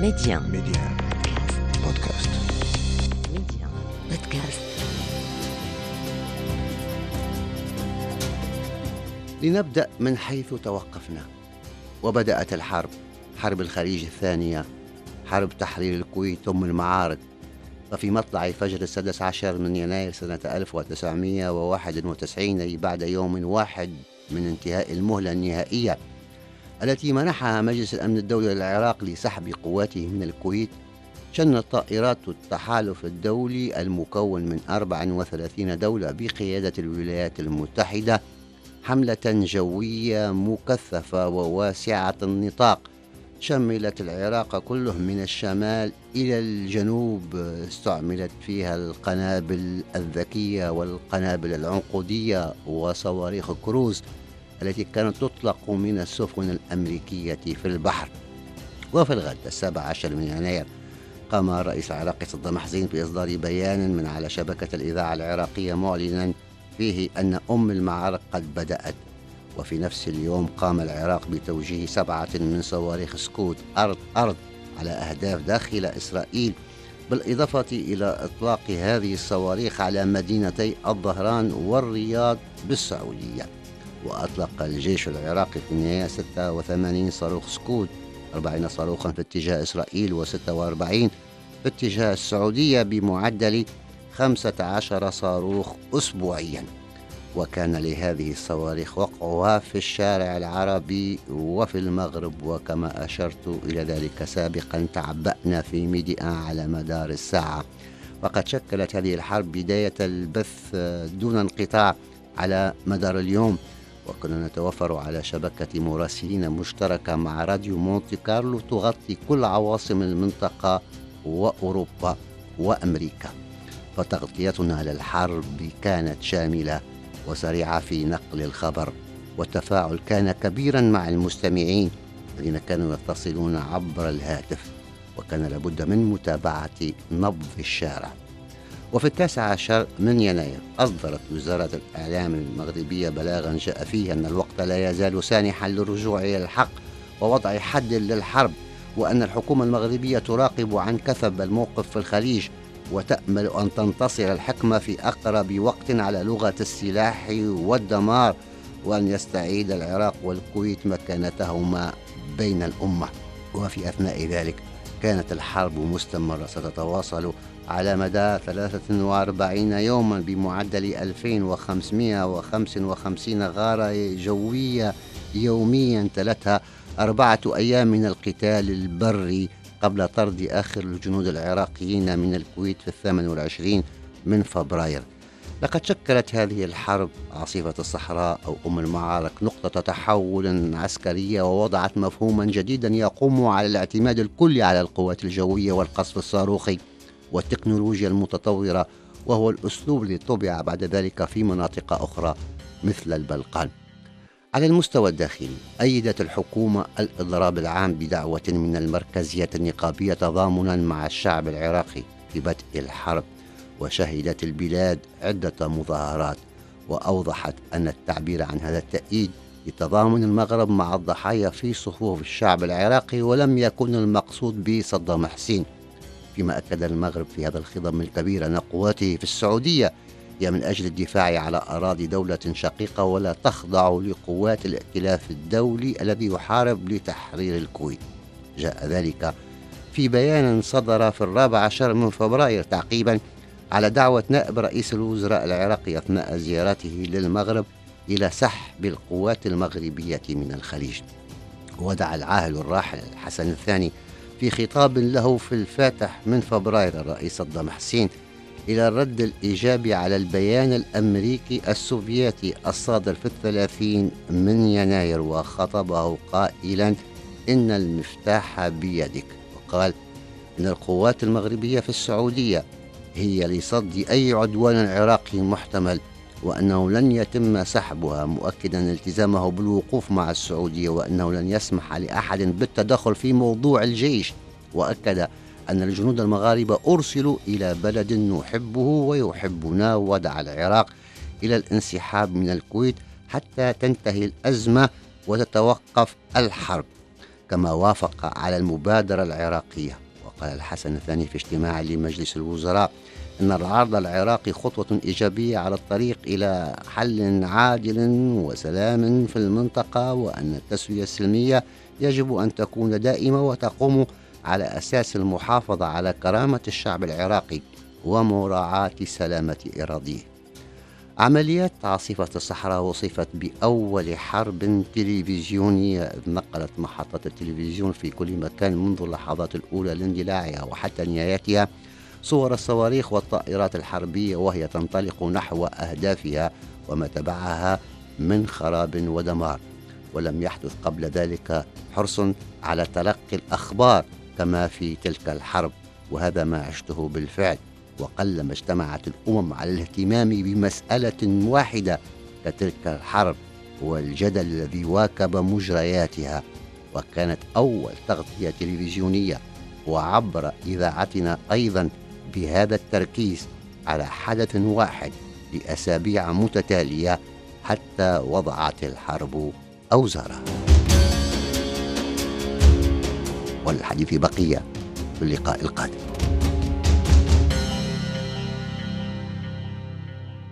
Média. Média. Podcast. Média. Podcast. لنبدأ من حيث توقفنا وبدأت الحرب حرب الخليج الثانية حرب تحرير الكويت أم المعارك وفي مطلع فجر السادس عشر من يناير سنة 1991 أي بعد يوم واحد من انتهاء المهلة النهائية التي منحها مجلس الأمن الدولي للعراق لسحب قواته من الكويت شنت طائرات التحالف الدولي المكون من 34 دولة بقيادة الولايات المتحدة حملة جوية مكثفة وواسعة النطاق. شملت العراق كله من الشمال إلى الجنوب استعملت فيها القنابل الذكية والقنابل العنقودية وصواريخ كروز. التي كانت تطلق من السفن الأمريكية في البحر. وفي الغد السابع عشر من يناير قام الرئيس العراقي صدام حسين بإصدار بيان من على شبكة الإذاعة العراقية معلنا فيه أن أم المعارك قد بدأت. وفي نفس اليوم قام العراق بتوجيه سبعة من صواريخ سكوت أرض أرض على أهداف داخل إسرائيل بالإضافة إلى إطلاق هذه الصواريخ على مدينتي الظهران والرياض بالسعودية. وأطلق الجيش العراقي في النهاية 86 صاروخ سكوت 40 صاروخا في اتجاه إسرائيل و46 في اتجاه السعودية بمعدل 15 صاروخ أسبوعياً. وكان لهذه الصواريخ وقعها في الشارع العربي وفي المغرب وكما أشرت إلى ذلك سابقا تعبأنا في ميديا على مدار الساعة. وقد شكلت هذه الحرب بداية البث دون انقطاع على مدار اليوم. وكنا نتوفر على شبكة مراسلين مشتركة مع راديو مونتي كارلو تغطي كل عواصم المنطقة وأوروبا وأمريكا. فتغطيتنا للحرب كانت شاملة وسريعة في نقل الخبر والتفاعل كان كبيرا مع المستمعين الذين كانوا يتصلون عبر الهاتف وكان لابد من متابعة نبض الشارع. وفي التاسع عشر من يناير أصدرت وزارة الإعلام المغربية بلاغا جاء فيه أن الوقت لا يزال سانحا للرجوع إلى الحق ووضع حد للحرب وأن الحكومة المغربية تراقب عن كثب الموقف في الخليج وتأمل أن تنتصر الحكمة في أقرب وقت على لغة السلاح والدمار وأن يستعيد العراق والكويت مكانتهما بين الأمة. وفي أثناء ذلك كانت الحرب مستمرة. ستتواصل على مدى 43 يوما بمعدل 2555 غارة جوية يوميا. تلتها أربعة أيام من القتال البري قبل طرد آخر الجنود العراقيين من الكويت في الثامن والعشرين من فبراير. لقد شكلت هذه الحرب عاصفة الصحراء أو أم المعارك نقطة تحول عسكرية ووضعت مفهوما جديدا يقوم على الاعتماد الكلي على القوات الجوية والقصف الصاروخي والتكنولوجيا المتطورة وهو الأسلوب الذي طبع بعد ذلك في مناطق أخرى مثل البلقان. على المستوى الداخلي أيدت الحكومة الإضراب العام بدعوة من المركزية النقابية تضامنا مع الشعب العراقي في بدء الحرب. وشهدت البلاد عدة مظاهرات وأوضحت أن التعبير عن هذا التأييد لتضامن المغرب مع الضحايا في صفوف الشعب العراقي ولم يكن المقصود به صدام حسين. فيما أكد المغرب في هذا الخضم الكبير أن قواته في السعودية هي من أجل الدفاع على أراضي دولة شقيقة ولا تخضع لقوات الائتلاف الدولي الذي يحارب لتحرير الكويت. جاء ذلك في بيان صدر في الرابع عشر من فبراير تعقيبا على دعوة نائب رئيس الوزراء العراقي أثناء زيارته للمغرب إلى سحب القوات المغربية من الخليج. ودعا العاهل الراحل الحسن الثاني في خطاب له في الفاتح من فبراير الرئيس صدام حسين إلى الرد الإيجابي على البيان الأمريكي السوفيتي الصادر في الثلاثين من يناير وخطبه قائلا إن المفتاح بيدك وقال إن القوات المغربية في السعودية هي لصد أي عدوان عراقي محتمل وأنه لن يتم سحبها مؤكدا التزامه بالوقوف مع السعودية وأنه لن يسمح لأحد بالتدخل في موضوع الجيش. وأكد أن الجنود المغاربة أرسلوا إلى بلد نحبه ويحبنا ودعا العراق إلى الانسحاب من الكويت حتى تنتهي الأزمة وتتوقف الحرب كما وافق على المبادرة العراقية. وقال الحسن الثاني في اجتماع لمجلس الوزراء أن العرض العراقي خطوة إيجابية على الطريق إلى حل عادل وسلام في المنطقة وأن التسوية السلمية يجب أن تكون دائمة وتقوم على أساس المحافظة على كرامة الشعب العراقي ومراعاة سلامة إراضيه عمليات عاصفة الصحراء وصفت بأول حرب تلفزيونية نقلت محطة التلفزيون في كل مكان منذ اللحظات الأولى لاندلاعها وحتى نهايتها. صور الصواريخ والطائرات الحربية وهي تنطلق نحو أهدافها وما تبعها من خراب ودمار ولم يحدث قبل ذلك حرص على تلقي الأخبار كما في تلك الحرب وهذا ما عشته بالفعل. وقلما اجتمعت الأمم على الاهتمام بمسألة واحدة كتلك الحرب والجدل الذي واكب مجرياتها وكانت أول تغطية تلفزيونية وعبر إذاعتنا أيضا بهذا التركيز على حدث واحد لأسابيع متتالية حتى وضعت الحرب أوزارها. والحديث بقية في اللقاء القادم.